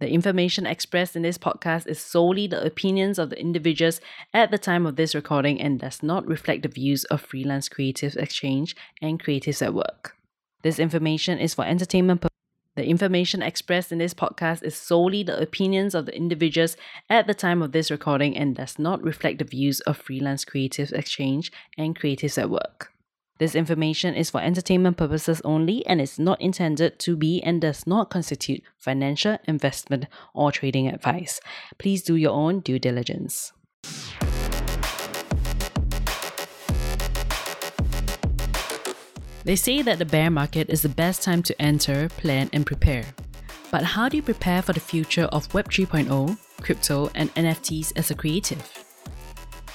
The information expressed in this podcast is solely the opinions of the individuals at the time of this recording and does not reflect the views of Freelance Creatives Exchange and Creatives at Work. This information is for entertainment purposes. The information expressed in this podcast is solely the opinions of the individuals at the time of this recording and does not reflect the views of Freelance Creatives Exchange and Creatives at Work. This information is for entertainment purposes only and is not intended to be and does not constitute financial, investment, or trading advice. Please do your own due diligence. They say that the bear market is the best time to enter, plan, and prepare. But how do you prepare for the future of Web 3.0, crypto, and NFTs as a creative?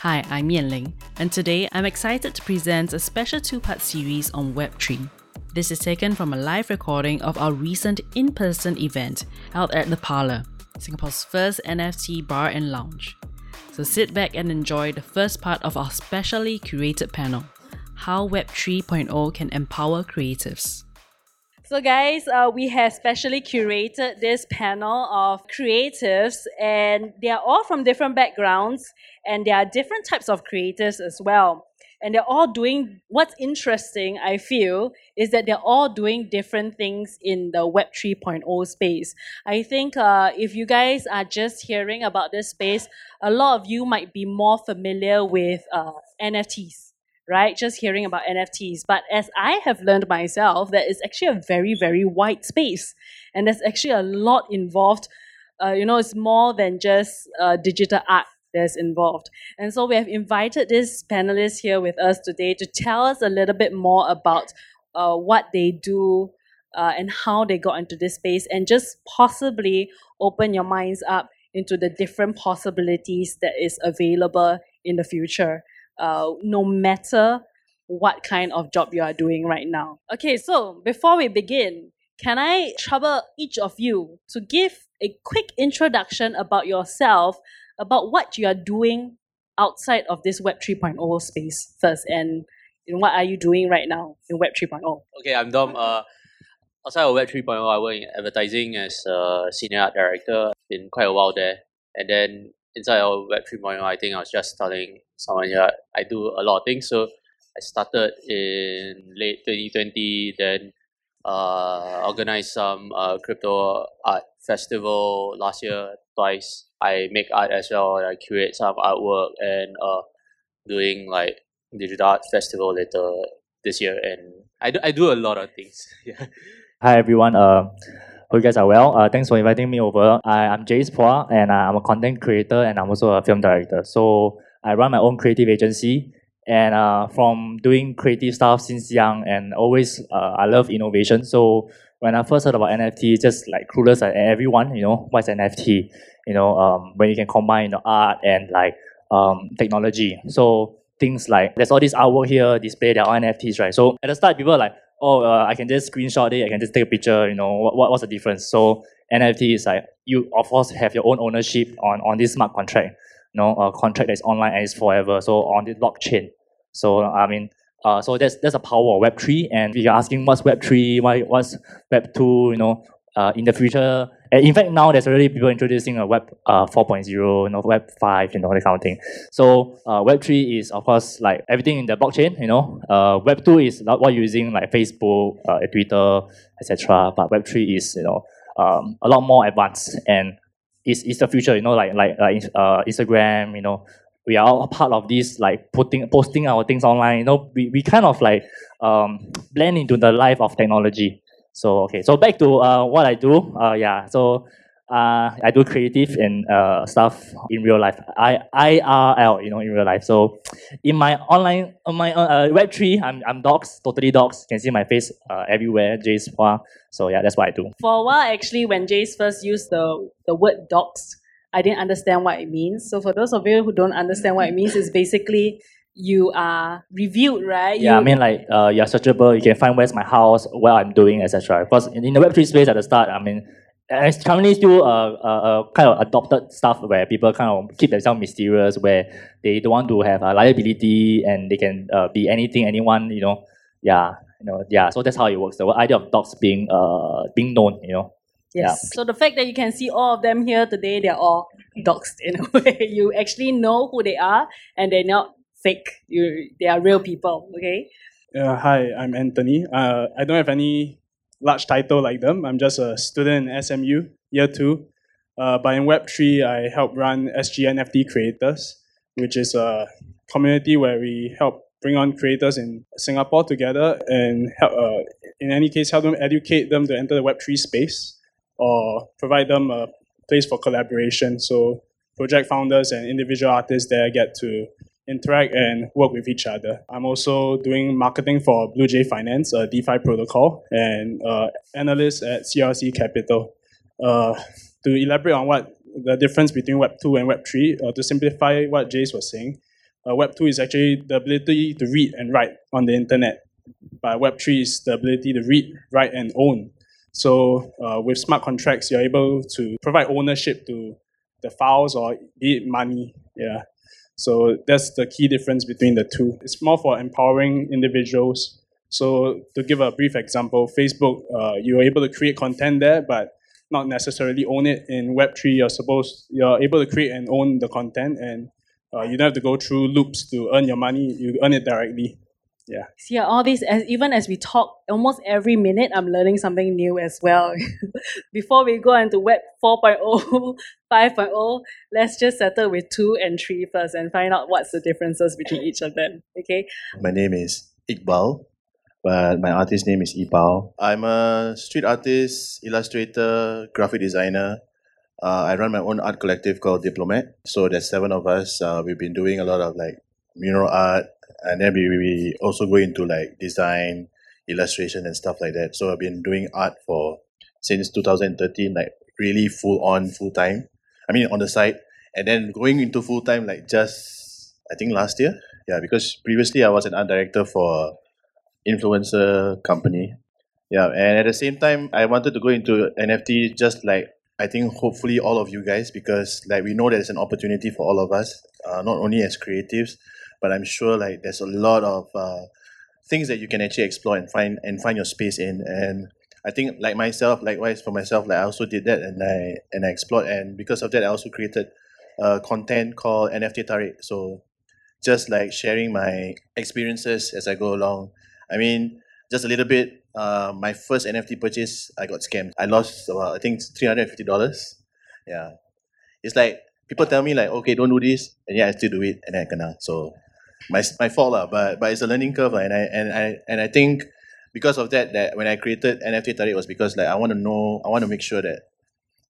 Hi, I'm Yan Ling, and today I'm excited to present a special two part series on Web3. This is taken from a live recording of our recent in person event held at The Parlour, Singapore's first NFT bar and lounge. So sit back and enjoy the first part of our specially curated panel How Web 3.0 Can Empower Creatives. So, guys, uh, we have specially curated this panel of creatives, and they are all from different backgrounds, and there are different types of creators as well. And they're all doing what's interesting, I feel, is that they're all doing different things in the Web 3.0 space. I think uh, if you guys are just hearing about this space, a lot of you might be more familiar with uh, NFTs right? Just hearing about NFTs. But as I have learned myself, that is actually a very, very wide space. And there's actually a lot involved. Uh, you know, it's more than just uh, digital art that's involved. And so we have invited this panelist here with us today to tell us a little bit more about uh, what they do uh, and how they got into this space and just possibly open your minds up into the different possibilities that is available in the future uh, no matter what kind of job you are doing right now. Okay, so before we begin, can I trouble each of you to give a quick introduction about yourself, about what you are doing outside of this Web 3.0 space first, and you know, what are you doing right now in Web 3.0? Okay, I'm Dom. Uh, outside of Web 3.0, I work in advertising as a senior art director. Been quite a while there, and then inside of Web 3.0, I think I was just telling someone here, I do a lot of things. So I started in late 2020, then uh, organized some uh, crypto art festival last year twice. I make art as well. I curate some artwork and uh, doing like digital art festival later this year. And I do, I do a lot of things. yeah. Hi everyone. Uh, Hope you guys are well. Uh, thanks for inviting me over. I, I'm Jace Phua, and uh, I'm a content creator and I'm also a film director. So I run my own creative agency. And uh, from doing creative stuff since young, and always uh, I love innovation. So when I first heard about NFT, just like clueless like everyone, you know, what's NFT? You know, um, when you can combine you know, art and like um, technology. So things like there's all this artwork here display their NFTs, right? So at the start, people are like, oh, uh, I can just screenshot it, I can just take a picture, you know, what, what, what's the difference? So NFT is like, you of course have your own ownership on, on this smart contract, you know, a contract that's online and is forever, so on the blockchain. So, I mean, uh, so that's that's a power of Web3. And if you're asking what's Web3, why, what's Web2, you know, uh, in the future. In fact, now there's already people introducing a Web uh, 4.0, you know, Web 5, you know, that kind of thing. So uh, Web 3 is, of course, like everything in the blockchain, you know. Uh, Web 2 is not what using like Facebook, uh, Twitter, etc. But Web 3 is, you know, um, a lot more advanced and it's, it's the future, you know, like like, like uh, Instagram, you know, we are all part of this, like putting posting our things online. You know, we, we kind of like um, blend into the life of technology. So okay, so back to uh, what I do. Uh, yeah, so uh, I do creative and uh, stuff in real life. I IRL, you know, in real life. So in my online, on my uh, Web three, I'm I'm doxed, totally doxed. You can see my face uh, everywhere. Jace Phua. So yeah, that's what I do. For a while, actually, when Jace first used the the word doxed, I didn't understand what it means. So for those of you who don't understand what it means, it's basically you are reviewed, right? Yeah, you, I mean like uh, you're searchable. You can find where's my house, what I'm doing, etc. Because in, in the Web three space at the start, I mean, it's currently still a, a, a, kind of adopted stuff where people kind of keep themselves mysterious, where they don't want to have a liability and they can uh, be anything, anyone, you know. Yeah, you know, yeah. So that's how it works. The idea of dogs being uh being known, you know. Yes. So the fact that you can see all of them here today, they're all doxed in a way. You actually know who they are and they're not fake. You they are real people. Okay. Uh, hi, I'm Anthony. Uh, I don't have any large title like them. I'm just a student in SMU, year two. Uh, but in Web3, I help run SG NFT Creators, which is a community where we help bring on creators in Singapore together and help, uh, in any case, help them educate them to enter the Web3 space or provide them a place for collaboration. So project founders and individual artists there get to interact and work with each other. I'm also doing marketing for Bluejay Finance, a DeFi protocol, and uh, analyst at CRC Capital. Uh, to elaborate on what the difference between Web 2 and Web 3, uh, to simplify what Jace was saying, uh, Web 2 is actually the ability to read and write on the internet, but Web 3 is the ability to read, write, and own. So uh, with smart contracts, you're able to provide ownership to the files or be it money. Yeah. So that's the key difference between the two. It's more for empowering individuals. So to give a brief example, Facebook, uh, you're able to create content there, but not necessarily own it. In Web3, you're supposed you're able to create and own the content, and uh, you don't have to go through loops to earn your money. You earn it directly. Yeah. Yeah, all these, as, even as we talk, almost every minute I'm learning something new as well. Before we go into Web 4.0, 5.0, let's just settle with 2 and 3 first and find out what's the differences between each of them. Okay? My name is Iqbal but my artist name is Ipao. I'm a street artist, illustrator, graphic designer. Uh, I run my own art collective called Diplomat. So there's seven of us. Uh, we've been doing a lot of like mural art, and then we, we also go into like design, illustration, and stuff like that. So I've been doing art for since 2013, like really full on, full time. I mean, on the side, and then going into full time, like just I think last year. Yeah, because previously I was an art director for influencer company. Yeah, and at the same time, I wanted to go into NFT just like I think hopefully all of you guys because like we know there's an opportunity for all of us, uh, not only as creatives, but I'm sure like there's a lot of uh, things that you can actually explore and find and find your space in. And I think like myself, likewise for myself, like I also did that and I and I explored and because of that I also created content called NFT Tarik. So just like sharing my experiences as I go along I mean, just a little bit. Uh, my first NFT purchase, I got scammed. I lost about I think three hundred and fifty dollars. Yeah, it's like people tell me like, okay, don't do this, and yeah, I still do it, and I cannot. So my my fault lah. But but it's a learning curve, lah, and I and I and I think because of that, that when I created NFT Tarik was because like I want to know, I want to make sure that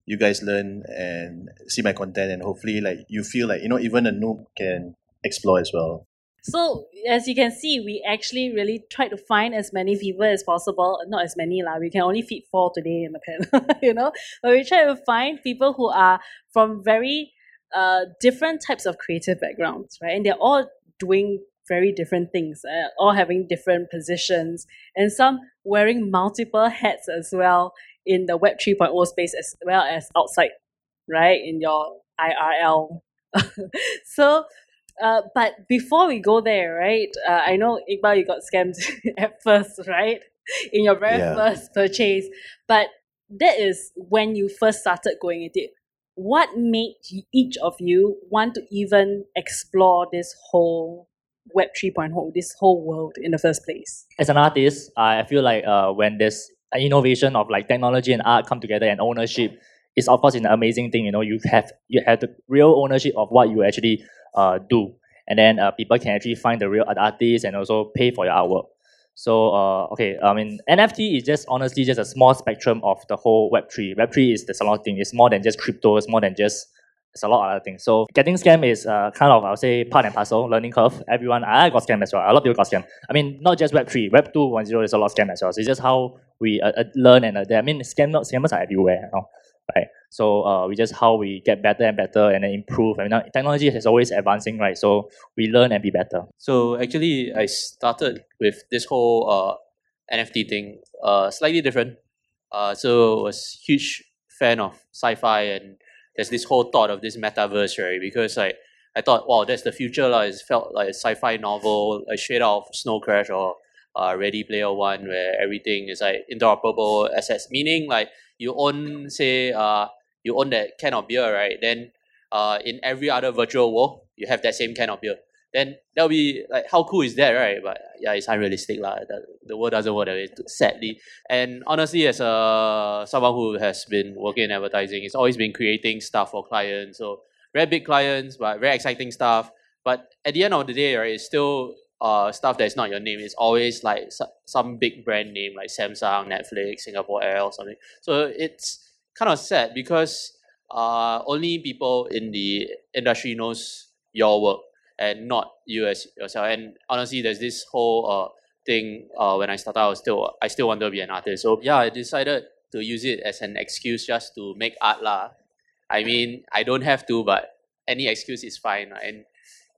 you guys learn and see my content, and hopefully like you feel like you know even a noob can explore as well. So as you can see, we actually really try to find as many people as possible. Not as many lah. We can only fit four today in the panel, you know. But we try to find people who are from very uh, different types of creative backgrounds, right? And they're all doing very different things, uh, all having different positions, and some wearing multiple hats as well in the Web 3.0 space as well as outside, right? In your IRL. so uh, but before we go there, right? Uh, I know Iqbal, you got scammed at first, right? In your very yeah. first purchase, but that is when you first started going into it. What made each of you want to even explore this whole Web 3.0, this whole world in the first place? As an artist, I feel like uh, when there's an innovation of like technology and art come together and ownership, it's of course an amazing thing. You know, you have you have the real ownership of what you actually uh, do. And then uh, people can actually find the real artist and also pay for your artwork. So uh, okay, I mean NFT is just honestly just a small spectrum of the whole Web three. Web three is the a lot of thing. It's more than just crypto. It's more than just it's a lot of other things. So getting scam is uh, kind of I'll say part and parcel learning curve. Everyone I got scam as well. A lot of people got scam. I mean not just Web three. Web two one zero is a lot of scam as well. So it's just how we uh, uh learn and adapt. I mean scam scammers are everywhere. You know? right? So uh, we just how we get better and better and then improve. I mean, technology is always advancing, right? So we learn and be better. So actually, I started with this whole uh, NFT thing, uh, slightly different. Uh, so I was huge fan of sci-fi and there's this whole thought of this metaverse, right? Because like I thought, wow, that's the future. Like, it felt like a sci-fi novel, straight out of Snow Crash or uh, Ready Player One, where everything is like interoperable assets. Meaning, like you own, say, uh, you own that can of beer, right? Then, uh, in every other virtual world, you have that same can of beer. Then that'll be like, how cool is that, right? But yeah, it's unrealistic, lah. The, the world doesn't work that way, sadly. And honestly, as a someone who has been working in advertising, it's always been creating stuff for clients. So very big clients, but very exciting stuff. But at the end of the day, right, it's still uh, stuff that's not your name. It's always like some big brand name like Samsung, Netflix, Singapore Air, or something. So it's kind of sad because uh, only people in the industry knows your work and not you as yourself. And honestly, there's this whole uh, thing uh, when I started, I was still I still wanted to be an artist. So yeah, I decided to use it as an excuse just to make art lah. I mean, I don't have to, but any excuse is fine. And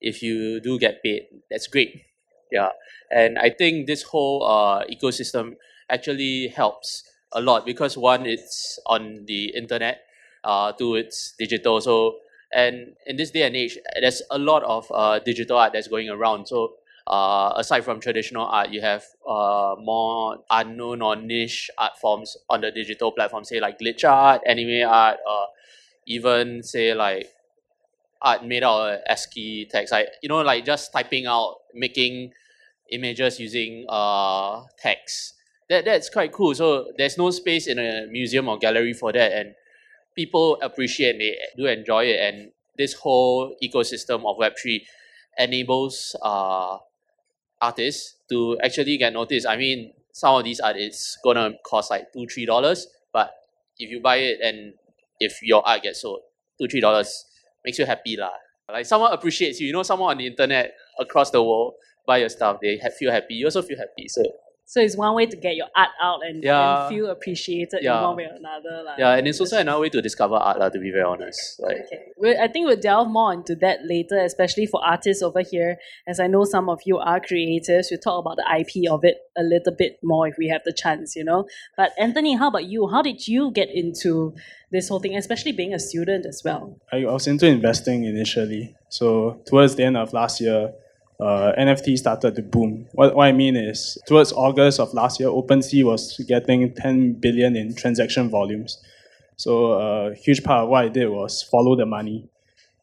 if you do get paid, that's great. Yeah, and I think this whole uh, ecosystem actually helps a lot because one, it's on the internet. Uh, two, it's digital. So and in this day and age, there's a lot of uh, digital art that's going around. So uh, aside from traditional art, you have uh, more unknown or niche art forms on the digital platform, say like glitch art, anime art, or even say like art made out of ASCII text, like you know, like just typing out, making images using uh text. That that's quite cool. So there's no space in a museum or gallery for that, and people appreciate it, do enjoy it, and this whole ecosystem of Web three enables uh artists to actually get noticed. I mean, some of these art is gonna cost like two three dollars, but if you buy it and if your art gets sold, two three dollars makes you happy lah. Like someone appreciates you. You know, someone on the internet across the world buy your stuff, they feel happy. You also feel happy. So so it's one way to get your art out and, Yeah. and feel appreciated Yeah. in one way or another. lah. yeah, and it's also another way to discover art, lah, to be very honest. Like Okay. Well, I think we'll delve more into that later, especially for artists over here, as I know some of you are creators. We'll talk about the IP of it a little bit more if we have the chance, you know. But Anthony, how about you? How did you get into this whole thing, especially being a student as well? I was into investing initially. So towards the end of last year, uh, NFT started to boom. What, what I mean is, towards August of last year, OpenSea was getting 10 billion in transaction volumes. So a huge part of what I did was follow the money.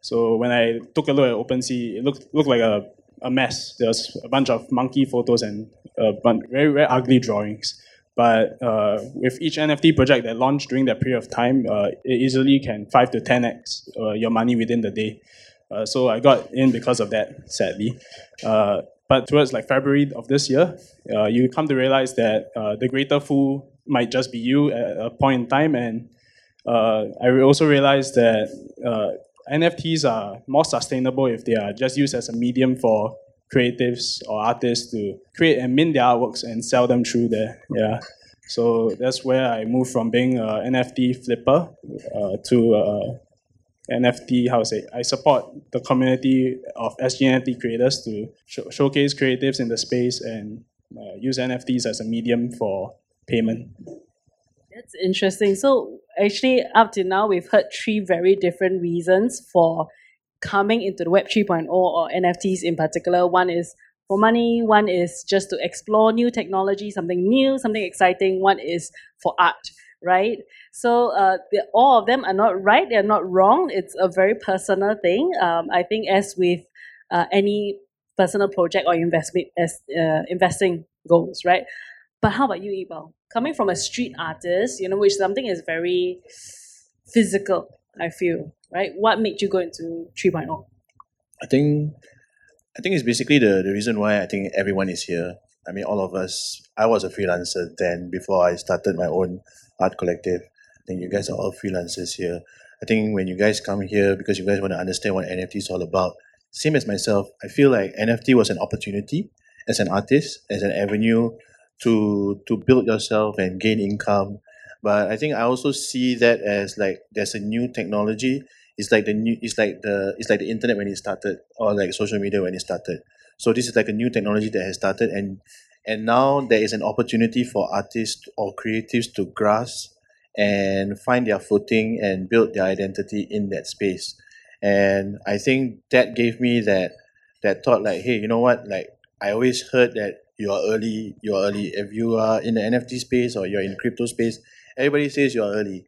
So when I took a look at OpenSea, it looked looked like a, a mess. There was a bunch of monkey photos and a bunch, very very ugly drawings. But uh, with each NFT project that launched during that period of time, uh, it easily can five to ten x uh, your money within the day. Uh, so I got in because of that, sadly. Uh, but towards like February of this year, uh, you come to realize that uh, the greater fool might just be you at a point in time, and uh, I also realized that uh, NFTs are more sustainable if they are just used as a medium for creatives or artists to create and mint their artworks and sell them through there. Yeah. So that's where I moved from being an NFT flipper to NFT, how say, I support the community of SG NFT creators to show, showcase creatives in the space and uh, use NFTs as a medium for payment. That's interesting. So actually, up to now, we've heard three very different reasons for coming into the Web 3.0 or NFTs in particular. One is for money, one is just to explore new technology, something new, something exciting. One is for art, right? So uh, all of them are not right, they're not wrong. It's a very personal thing. Um, I think as with uh, any personal project or investment as uh, investing goals, right? But how about you, Iqbal? Coming from a street artist, you know, which something is very physical, I feel, right? What made you go into 3.0? I think I think it's basically the, the reason why I think everyone is here. I mean, all of us. I was a freelancer then before I started my own art collective. I think you guys are all freelancers here. I think when you guys come here because you guys want to understand what NFT is all about, same as myself, I feel like NFT was an opportunity as an artist, as an avenue to to build yourself and gain income. But I think I also see that as like there's a new technology. It's like the new it's like the it's like the internet when it started or like social media when it started. So this is like a new technology that has started and and now there is an opportunity for artists or creatives to grasp and find their footing and build their identity in that space. And I think that gave me that that thought like, hey, you know what? Like I always heard that you are early, you are early. If you are in the NFT space or you're in crypto space, everybody says you are early,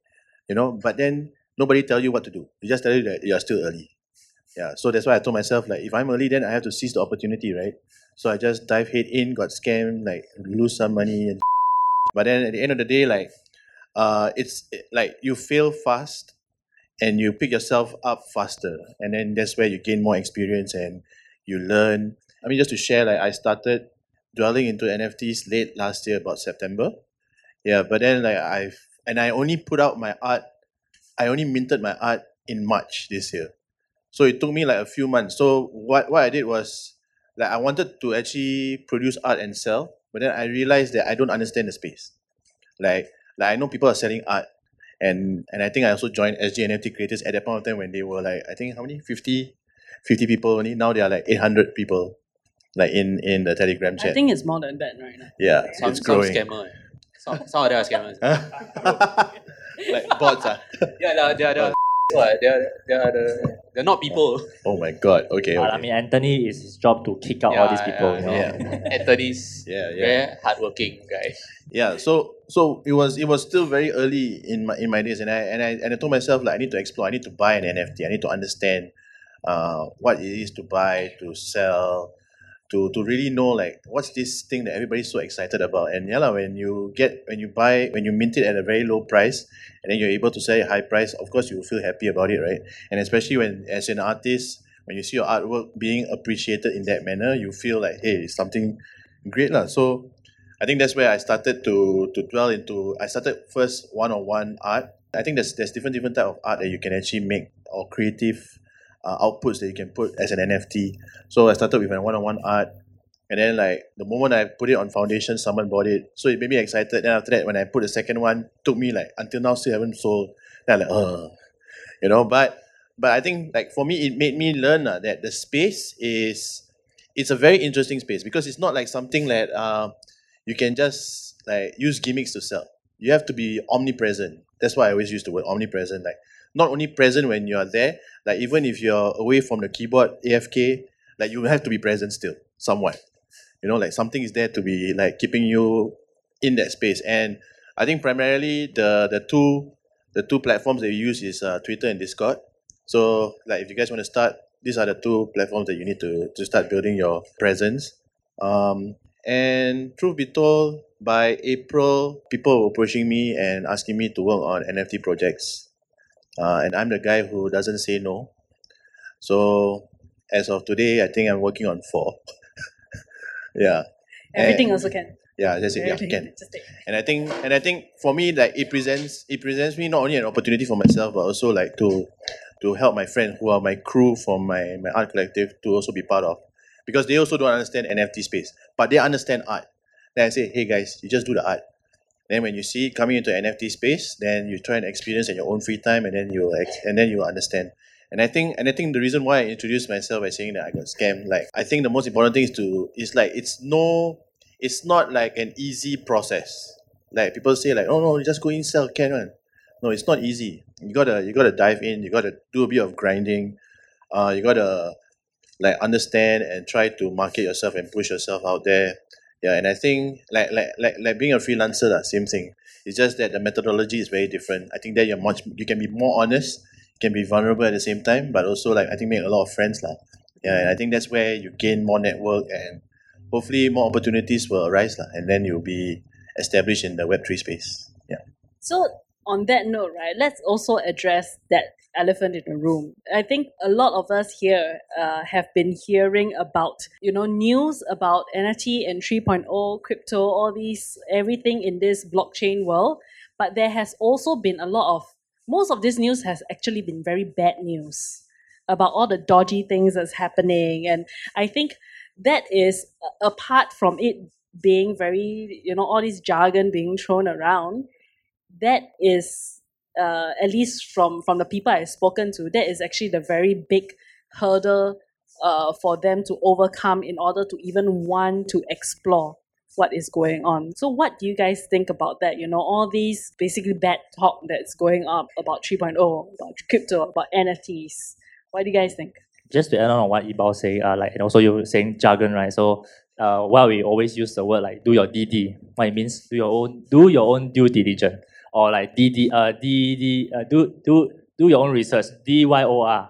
you know. But then nobody tell you what to do. They just tell you that you are still early. Yeah. So that's why I told myself like, if I'm early, then I have to seize the opportunity, right? So I just dive head in, got scammed, like lose some money, and but then at the end of the day, like, uh, it's like you fail fast and you pick yourself up faster. And then that's where you gain more experience and you learn. I mean just to share like i started dwelling into nfts late last year about september. Yeah but then like i've and i only put out my art i only minted my art in march this year. So it took me like a few months. So what what i did was like i wanted to actually produce art and sell but then i realized that i don't understand the space like like i know people are selling art and and I think I also joined SG NFT creators at that point of time when they were like I think how many 50, 50 people only now they are like 800 people like in in the telegram chat I think it's more than that right now. yeah Some, it's some growing scammer. Some, some of them are scammers. like bots ah. yeah, they're, they're, they're, what, they're, they're, the, they're not people. oh my god okay, But I mean, Anthony is his job to kick out all these people. you know? yeah. Anthony's yeah yeah very hardworking guy. yeah so so it was it was still very early in my in my days and I and I and I told myself like I need to explore I need to buy an NFT I need to understand uh what it is to buy to sell to to really know like what's this thing that everybody's so excited about and yeah when you get when you buy when you mint it at a very low price and then you're able to sell it high price of course you feel happy about it right and especially when as an artist when you see your artwork being appreciated in that manner you feel like hey it's something great lah so I think that's where I started to to dwell into. I started first one-on-one art. I think there's there's different different type of art that you can actually make or creative uh, outputs that you can put as an NFT. So I started with my one-on-one art, and then like the moment I put it on foundation, someone bought it. So it made me excited. Then after that, when I put the second one, took me like until now still haven't sold. Then I'm like, uh, you know. But but I think like for me, it made me learn uh, that the space is it's a very interesting space because it's not like something that uh, you can just like use gimmicks to sell. You have to be omnipresent. That's why I always use the word omnipresent. Like not only present when you are there, like even if you're away from the keyboard, AFK, like you have to be present still, somewhat. You know, like something is there to be like keeping you in that space. And I think primarily the the two the two platforms that you use is uh, Twitter and Discord. So like if you guys want to start, these are the two platforms that you need to to start building your presence. Um, and truth be told, by April, people were approaching me and asking me to work on NFT projects. Uh, and I'm the guy who doesn't say no. So as of today, I think I'm working on four. yeah. Everything And- also can. Yeah, just yeah, Everything can. And I think and I think for me like it presents it presents me not only an opportunity for myself but also like to to help my friends who are my crew from my, my art collective to also be part of. Because they also don't understand NFT space. But they understand art. Then I say, hey guys, you just do the art. Then when you see it coming into NFT space, then you try and experience in your own free time and then you and then you understand. And I think and I think the reason why I introduced myself by saying that I got scammed, like I think the most important thing is to is like it's no it's not like an easy process. Like people say like, oh no, just go in sell can. No, it's not easy. You gotta you gotta dive in, you gotta do a bit of grinding. Uh you gotta like understand and try to market yourself and push yourself out there. Yeah, and I think like like like like being a freelancer, lah, same thing. It's just that the methodology is very different. I think that you're much you can be more honest, you can be vulnerable at the same time, but also like I think make a lot of friends lah. Yeah, and I think that's where you gain more network and hopefully more opportunities will arise lah, and then you'll be established in the Web three space. Yeah. So on that note, right, let's also address that elephant in the room. I think a lot of us here uh, have been hearing about, you know, news about NFT and 3.0, crypto, all these, everything in this blockchain world. But there has also been a lot of, most of this news has actually been very bad news about all the dodgy things that's happening. And I think that is apart from it being very, you know, all this jargon being thrown around, that is uh, at least from from the people I've spoken to, that is actually the very big hurdle uh, for them to overcome in order to even want to explore what is going on. So, what do you guys think about that? You know, all these basically bad talk that's going up about 3.0, about crypto, about NFTs. What do you guys think? just to add on what Ibao say, uh, like and also you were saying jargon, right? So uh, why we always use the word like do your DD. What it means, do your own, do your own due diligence, or like DD, uh, DD, uh, do do do your own research. DYOR,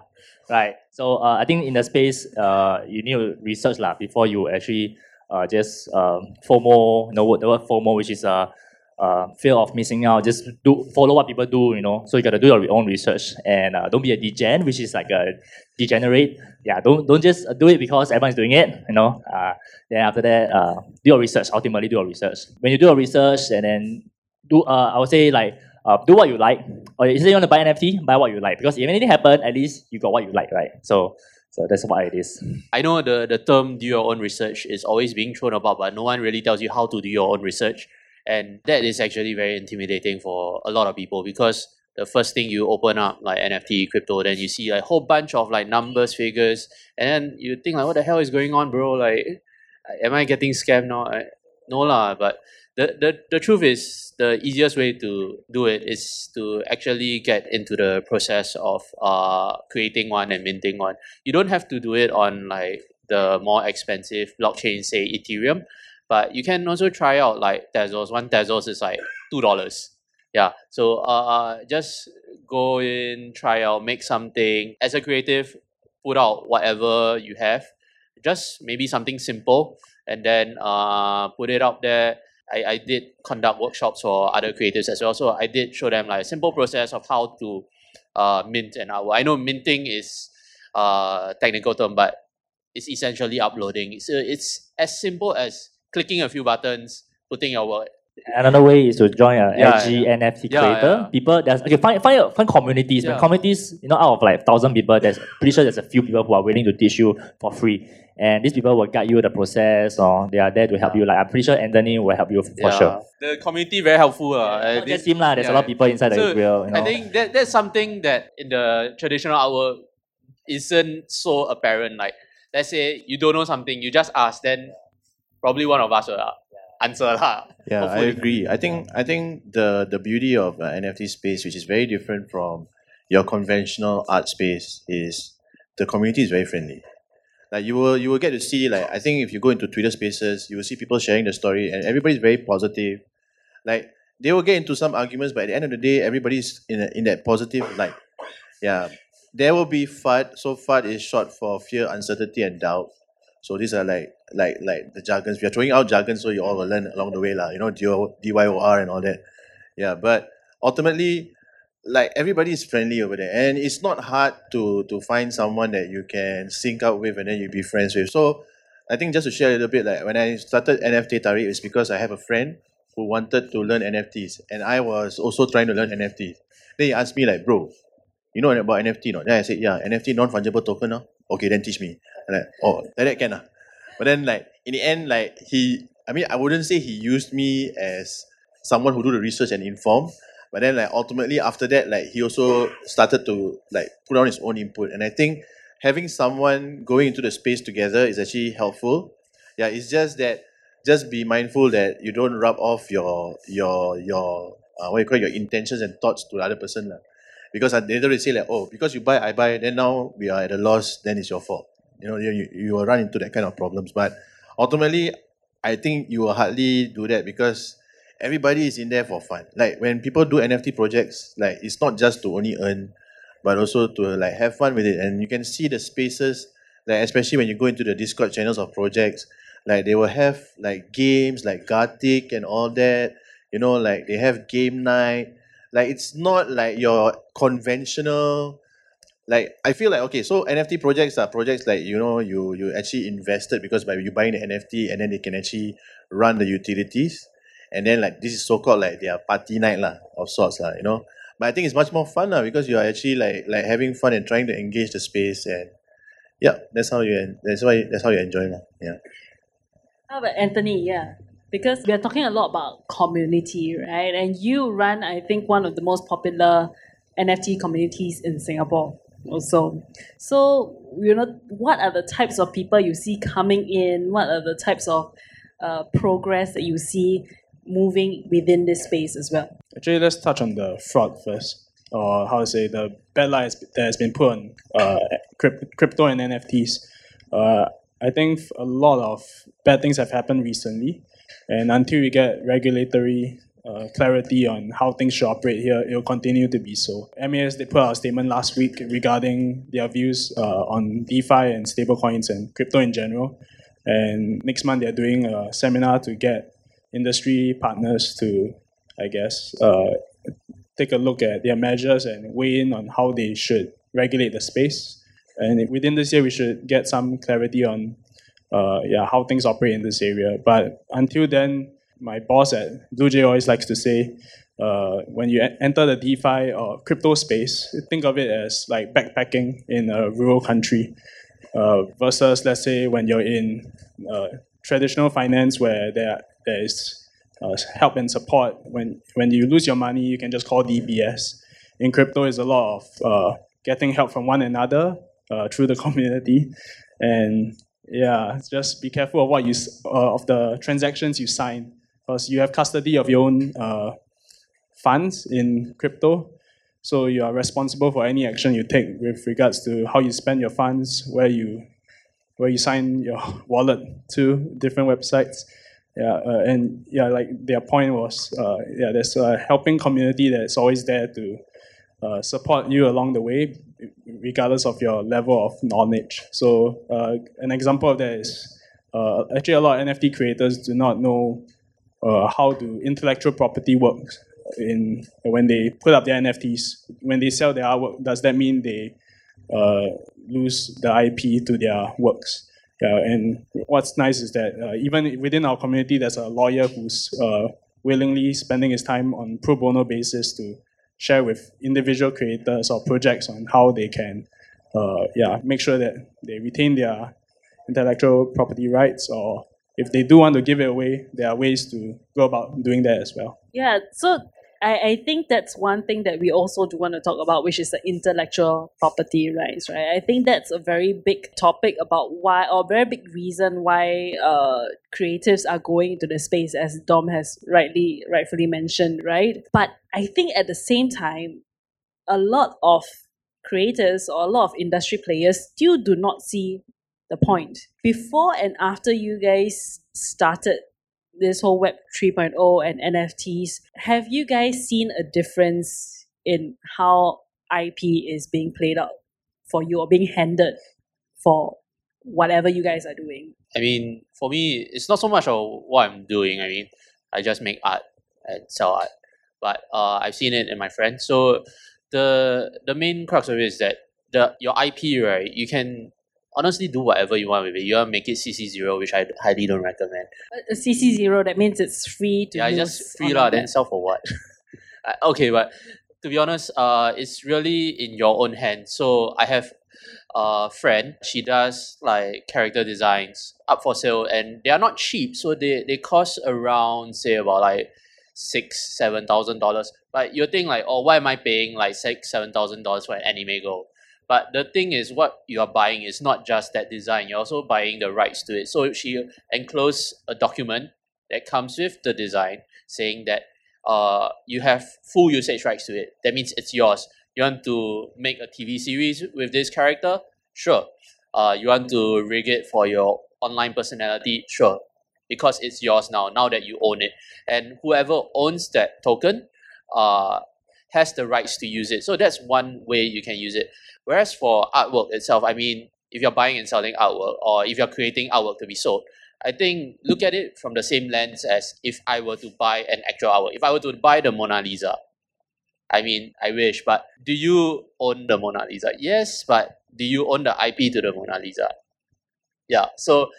right? So uh, I think in the space, uh, you need to research lah before you actually uh, just um, FOMO. You know the word FOMO, which is uh, uh, fear of missing out. Just do follow what people do, you know. So you got to do your own research and uh, don't be a degen, which is like a degenerate. Yeah, don't don't just do it because everyone's doing it, you know. Uh, then after that, uh, do your research. Ultimately, do your research. When you do your research and then do, uh, I would say like. Uh, do what you like, or if you want to buy NFT, buy what you like. Because if anything happen, at least you got what you like, right? So, so that's what it is. I know the, the term do your own research is always being thrown about, but no one really tells you how to do your own research. And that is actually very intimidating for a lot of people because the first thing you open up like NFT, crypto, then you see like, a whole bunch of like numbers, figures, and then you think like, what the hell is going on, bro? Like, am I getting scammed now? I, no lah, but the, the, the truth is the easiest way to do it is to actually get into the process of uh, creating one and minting one. You don't have to do it on like the more expensive blockchain, say Ethereum, but you can also try out like Tezos. One Tezos is like two dollars. Yeah, so uh, just go in, try out, make something as a creative, put out whatever you have, just maybe something simple, and then uh, put it out there I, I did conduct workshops for other creators as well. So I did show them like a simple process of how to uh, mint an artwork. I know minting is a uh, technical term, but it's essentially uploading. So it's as simple as clicking a few buttons, putting your work. Another way is to join a Yeah, SG yeah. NFT Yeah, creator. yeah. People there's okay find find find communities. When communities, you know, out of like thousand people, there's pretty sure there's a few people who are willing to teach you for free. And these people will guide you the process or they are there to help you. Like I'm pretty sure Anthony will help you for Yeah. sure. The community very helpful. Uh, Not this- just him lah, there's a lot of people inside So, the grill. You know. I think that that's something that in the traditional artwork isn't so apparent. Like let's say you don't know something, you just ask, then probably one of us will uh, answer lah. Yeah, I agree. I think I think the the beauty of uh, NFT space, which is very different from your conventional art space, is the community is very friendly. Like you will you will get to see like I think if you go into Twitter Spaces, you will see people sharing the story, and everybody's very positive. Like they will get into some arguments, but at the end of the day, everybody's in a, in that positive light. Yeah, there will be FUD. So FUD is short for fear, uncertainty, and doubt. So these are like like like the jargons. We are throwing out jargons so you all will learn along the way, lah. You know, DYO DYOR and all that. Yeah, but ultimately, like everybody is friendly over there, and it's not hard to to find someone that you can sync up with and then you be friends with. So I think just to share a little bit, like when I started NFT Tarik, it's because I have a friend who wanted to learn NFTs, and I was also trying to learn NFTs. Then he asked me like, bro, you know about NFT not? Then I said, yeah, NFT non-fungible token now. Okay, then teach me. Like, oh, like that can ah. But then like in the end, like he, I mean, I wouldn't say he used me as someone who do the research and inform, but then like ultimately after that, like he also started to like put on his own input, and I think having someone going into the space together is actually helpful. Yeah, it's just that just be mindful that you don't rub off your your your uh, what you call it, your intentions and thoughts to the other person lah. Because at the end of the day, say like, oh, because you buy, I buy, then now we are at a loss, then it's your fault. You know, you, you will run into that kind of problems. But ultimately, I think you will hardly do that because everybody is in there for fun. Like when people do NFT projects, like it's not just to only earn, but also to like have fun with it. And you can see the spaces, like especially when you go into the Discord channels of projects, like they will have like games like Gartic and all that. You know, like they have game night. Like it's not like your conventional like I feel like okay, so NFT projects are projects like you know you you actually invested because by you buying the NFT and then they can actually run the utilities, and then like this is so called like their party night lah of sorts lah, you know. But I think it's much more fun lah because you are actually like like having fun and trying to engage the space and yeah, that's how you that's why that's how you enjoy lah. Yeah. How about Anthony? Yeah. Because we are talking a lot about community, right? And you run, I think, one of the most popular NFT communities in Singapore also. So, you know, what are the types of people you see coming in? What are the types of uh, progress that you see moving within this space as well? Actually, let's touch on the fraud first, or how to say the bad light that has been put on uh, crypto and NFTs. Uh, I think a lot of bad things have happened recently, and until we get regulatory uh, clarity on how things should operate here, it will continue to be so. MAS they put out a statement last week regarding their views uh, on DeFi and stablecoins and crypto in general. And next month they're doing a seminar to get industry partners to, I guess, uh, take a look at their measures and weigh in on how they should regulate the space. And within this year, we should get some clarity on, uh, yeah, how things operate in this area. But until then, my boss at Bluejay always likes to say, uh, when you enter the DeFi or crypto space, think of it as like backpacking in a rural country uh, versus, let's say, when you're in uh, traditional finance where there, there is uh, help and support. When, when you lose your money, you can just call DBS. In crypto, is a lot of uh, getting help from one another uh, through the community. And yeah, just be careful of what you, of the transactions you sign because you have custody of your own uh, funds in crypto. So you are responsible for any action you take with regards to how you spend your funds, where you where you sign your wallet to different websites. Yeah, uh, and yeah, like their point was, uh, yeah, there's a helping community that's always there to uh, support you along the way, regardless of your level of knowledge. So uh, an example of that is uh, actually a lot of NFT creators do not know uh, how do intellectual property works in when they put up their NFTs. When they sell their artwork, does that mean they lose the IP to their works? And what's nice is that uh, even within our community, there's a lawyer who's uh, willingly spending his time on pro bono basis to share with individual creators or projects on how they can, uh, yeah, make sure that they retain their intellectual property rights or if they do want to give it away, there are ways to go about doing that as well. Yeah, so I, I think that's one thing that we also do want to talk about, which is the intellectual property rights, right? I think that's a very big topic about why, or very big reason why uh, creatives are going into the space, as Dom has rightly, rightfully mentioned, right? But I think at the same time, a lot of creators or a lot of industry players still do not see the point. Before and after you guys started this whole Web 3.0 and NFTs, have you guys seen a difference in how IP is being played out for you or being handled for whatever you guys are doing? I mean, for me, it's not so much of what I'm doing. I mean, I just make art and sell art, but uh, I've seen it in my friends. So the the main crux of it is that the your IP, right? You can honestly do whatever you want with it. You want to make it CC zero, which I highly don't recommend. A CC zero that means it's free to yeah, use. just free lah. Then sell for what? Uh, okay, but to be honest, uh, it's really in your own hands. So I have a friend. She does like character designs up for sale, and they are not cheap. So they they cost around say about like six seven thousand dollars. But you think like, oh, why am I paying like six seven thousand dollars for an anime girl? But the thing is, what you are buying is not just that design, you're also buying the rights to it. So she enclosed a document that comes with the design saying that uh, you have full usage rights to it. That means it's yours. You want to make a TV series with this character? Sure. Uh, you want to rig it for your online personality? Sure. Because it's yours now, now that you own it. And whoever owns that token uh, has the rights to use it. So that's one way you can use it. Whereas for artwork itself, I mean, if you're buying and selling artwork or if you're creating artwork to be sold, I think look at it from the same lens as if I were to buy an actual artwork. If I were to buy the Mona Lisa, I mean, I wish, but do you own the Mona Lisa? Yes, but do you own the IP to the Mona Lisa? Yeah, so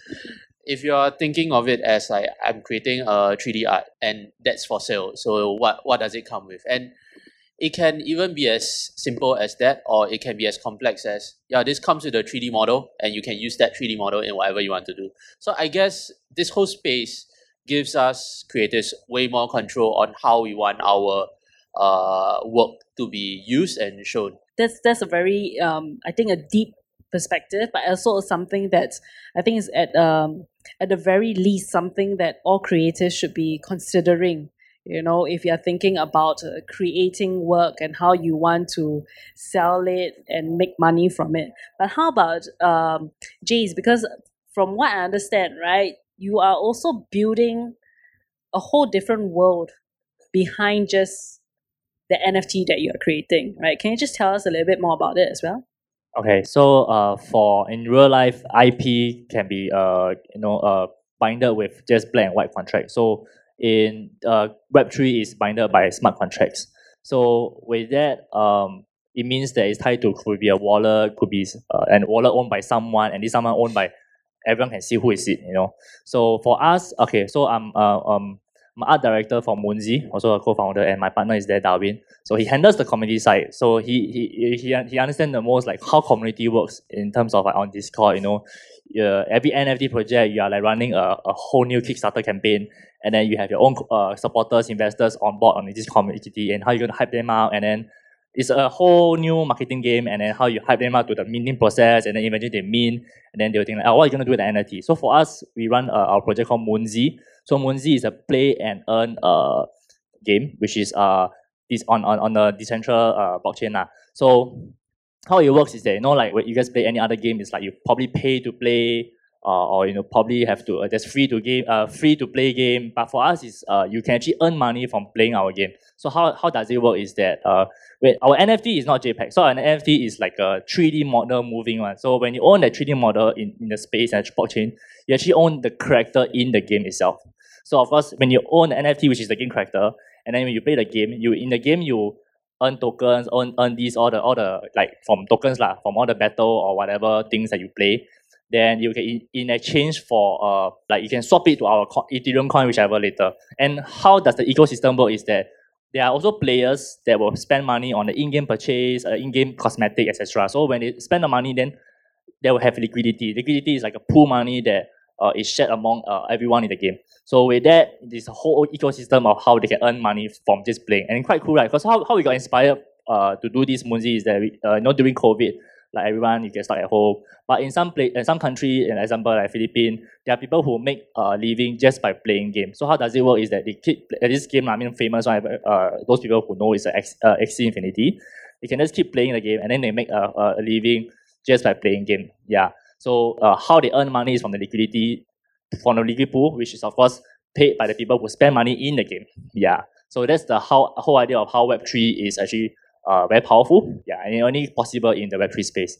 if you're thinking of it as like I'm creating a 3D art and that's for sale, so what what does it come with? And it can even be as simple as that, or it can be as complex as yeah, this comes with a 3D model, and you can use that 3D model in whatever you want to do. So I guess this whole space gives us creators way more control on how we want our uh, work to be used and shown. That's that's a very um, I think a deep perspective, but also something that I think is at um, at the very least something that all creators should be considering you know if you're thinking about uh, creating work and how you want to sell it and make money from it but how about um, jace because from what I understand, right, you are also building a whole different world behind just the NFT that you are creating, right? Can you just tell us a little bit more about it as well? Okay, so uh, for in real life, IP can be uh, you know uh, binded with just black and white contract So in uh, Web3 is binded by smart contracts. So with that, um, it means that it's tied to could be a wallet, could be uh, an wallet owned by someone, and this someone owned by everyone can see who is it. You know. So for us, okay, so I'm uh, um art director for Moonzy, also a co-founder, and my partner is there, Darwin. So he handles the community side. So he he he he understands the most like how community works in terms of like on Discord. You know, uh, every NFT project you are like running a, a whole new Kickstarter campaign, and then you have your own uh, supporters, investors on board on this community, and how you're gonna hype them out, and then it's a whole new marketing game and then how you hype them out to the minting process and then eventually they mint and then they'll think like, oh, what are you going to do with the NFT? So for us, we run uh, our project called Moonzy. So Moonzy is a play and earn uh, game, which is uh, this on, on, on the decentralized uh, blockchain. Lah. So how it works is that, you know, like when you guys play any other game, it's like you probably pay to play uh, or you know probably have to uh, there's free to game uh, free to play game. But for us is uh, you can actually earn money from playing our game. So how, how does it work is that uh, wait, our NFT is not JPEG so an NFT is like a 3D model moving one. So when you own that 3D model in, in the space and blockchain you actually own the character in the game itself. So of course when you own the NFT which is the game character and then when you play the game you in the game you earn tokens earn, earn these all the all the like from tokens lah from all the battle or whatever things that you play then you can in, in exchange for uh like you can swap it to our Ethereum coin whichever later. And how does the ecosystem work is that there are also players that will spend money on the in-game purchase, uh, in-game cosmetic, etc. So when they spend the money, then they will have liquidity. Liquidity is like a pool money that uh, is shared among uh, everyone in the game. So with that, this whole ecosystem of how they can earn money from just playing, and quite cool, right? Because how, how we got inspired uh, to do this Moonzy is that we, uh, know during COVID, like everyone you get stuck at home. But in some place, in some country, an example like Philippines, there are people who make a living just by playing games. So how does it work? Is that they keep this game. I mean, famous one. Uh, those people who know is X, uh, Axie Infinity. They can just keep playing the game, and then they make a, a living just by playing game. Yeah. So uh, how they earn money is from the liquidity, from the liquidity pool, which is of course paid by the people who spend money in the game. Yeah. So that's the how, whole idea of how Web three is actually uh, very powerful. Yeah, and only possible in the Web3 space.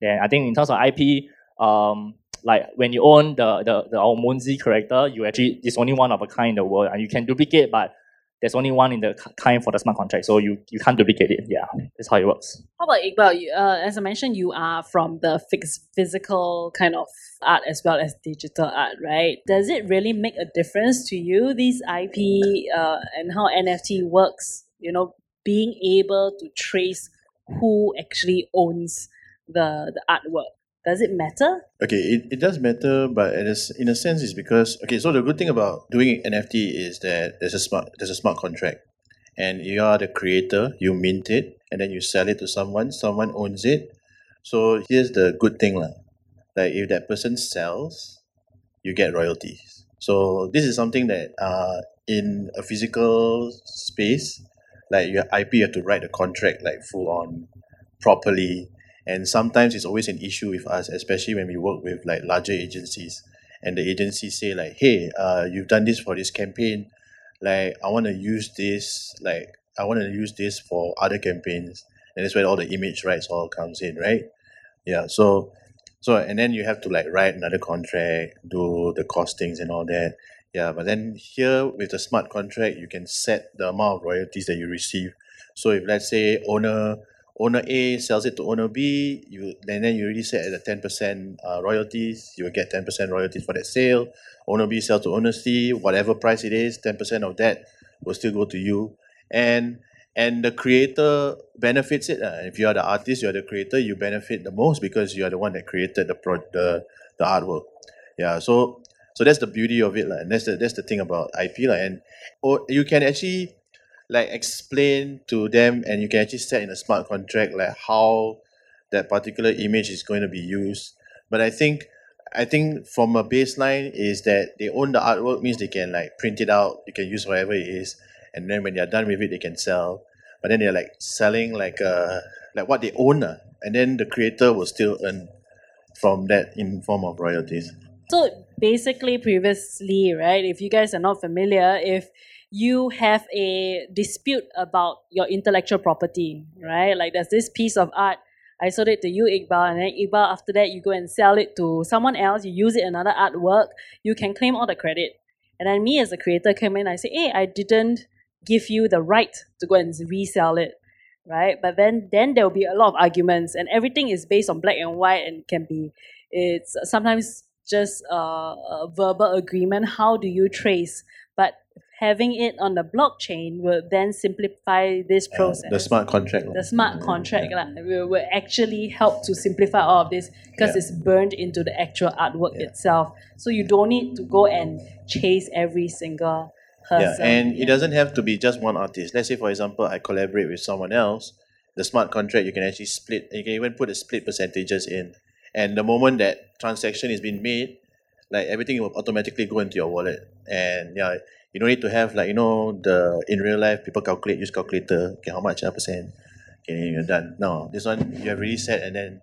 Then I think in terms of IP, um, like when you own the the the Moonzy character, you actually it's only one of a kind in the world, and you can duplicate, but there's only one in the kind for the smart contract, so you you can't duplicate it. Yeah, that's how it works. How about Iqbal? Uh, as I mentioned, you are from the fixed physical kind of art as well as digital art, right? Does it really make a difference to you these IP uh, and how NFT works? You know, being able to trace who actually owns the, the artwork. Does it matter? Okay, it, it does matter, but in a, in a sense, it's because okay. So the good thing about doing NFT is that there's a smart there's a smart contract, and you are the creator. You mint it, and then you sell it to someone. Someone owns it. So here's the good thing, lah. Like if that person sells, you get royalties. So this is something that uh, in a physical space like your IP you have to write the contract like full on properly and sometimes it's always an issue with us especially when we work with like larger agencies and the agencies say like hey uh you've done this for this campaign like I want to use this like I want to use this for other campaigns. And that's where all the image rights all comes in right? Yeah so so and then you have to like write another contract do the costings and all that. Yeah, but then here with the smart contract, you can set the amount of royalties that you receive. So if let's say owner owner A sells it to owner B, you then then you already set at the ten percent uh, royalties. You will get ten percent royalties for that sale. Owner B sells to owner C, whatever price it is, ten percent of that will still go to you. And and the creator benefits it. Uh, if you are the artist, you are the creator, you benefit the most because you are the one that created the pro the, the artwork. Yeah, so so that's the beauty of it, like, and that's the that's the thing about IP, like, and or you can actually like explain to them, and you can actually set in a smart contract like how that particular image is going to be used. But I think I think from a baseline is that they own the artwork means they can like print it out, you can use whatever it is, and then when they're done with it, they can sell. But then they're like selling like uh like what they own, uh, and then the creator will still earn from that in form of royalties. So basically, previously, right, if you guys are not familiar, if you have a dispute about your intellectual property, right? Like there's this piece of art, I sold it to you, Iqbal, and then Iqbal, after that, you go and sell it to someone else, you use it in another artwork, you can claim all the credit. And then me as a creator came in, I say, hey, I didn't give you the right to go and resell it right but then then there will be a lot of arguments and everything is based on black and white and can be it's sometimes just a, a verbal agreement how do you trace but having it on the blockchain will then simplify this process the smart contract the smart contract yeah. will, will actually help to simplify all of this because yeah. it's burned into the actual artwork yeah. itself so you don't need to go and chase every single person. Yeah, and it doesn't have to be just one artist. Let's say, for example, I collaborate with someone else. The smart contract, you can actually split. You can even put the split percentages in, and the moment that transaction is being made, like everything will automatically go into your wallet. And yeah, you don't need to have like you know the in real life people calculate use calculator. Okay, how much? A percent. Okay, you're done. No, this one you have really set, and then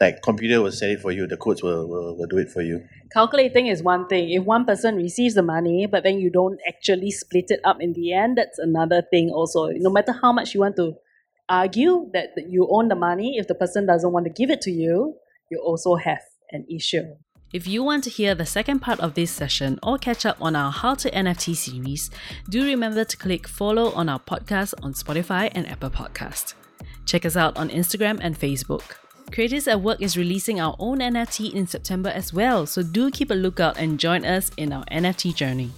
like computer will set it for you the codes will, will, will do it for you calculating is one thing if one person receives the money but then you don't actually split it up in the end that's another thing also no matter how much you want to argue that you own the money if the person doesn't want to give it to you you also have an issue if you want to hear the second part of this session or catch up on our How to NFT series, do remember to click follow on our podcast on Spotify and Apple Podcast. Check us out on Instagram and Facebook. Creators at Work is releasing our own NFT in September as well, so do keep a lookout and join us in our NFT journey.